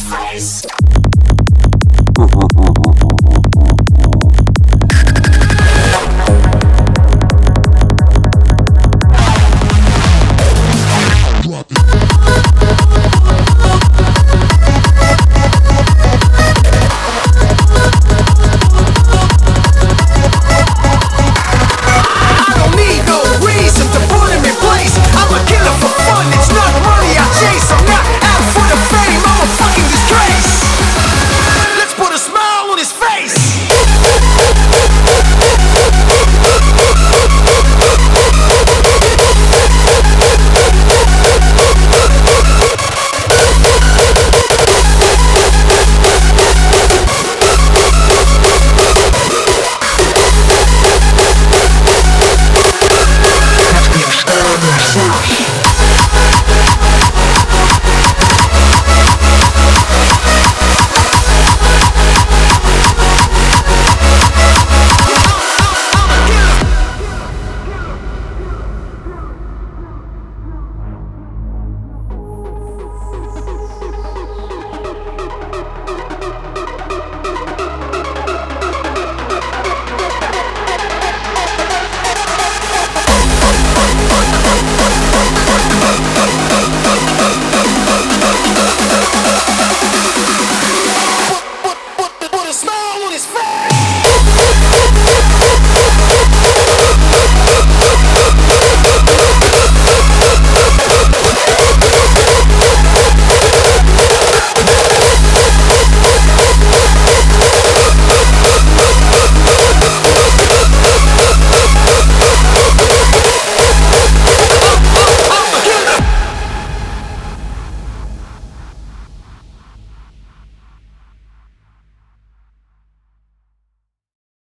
Face.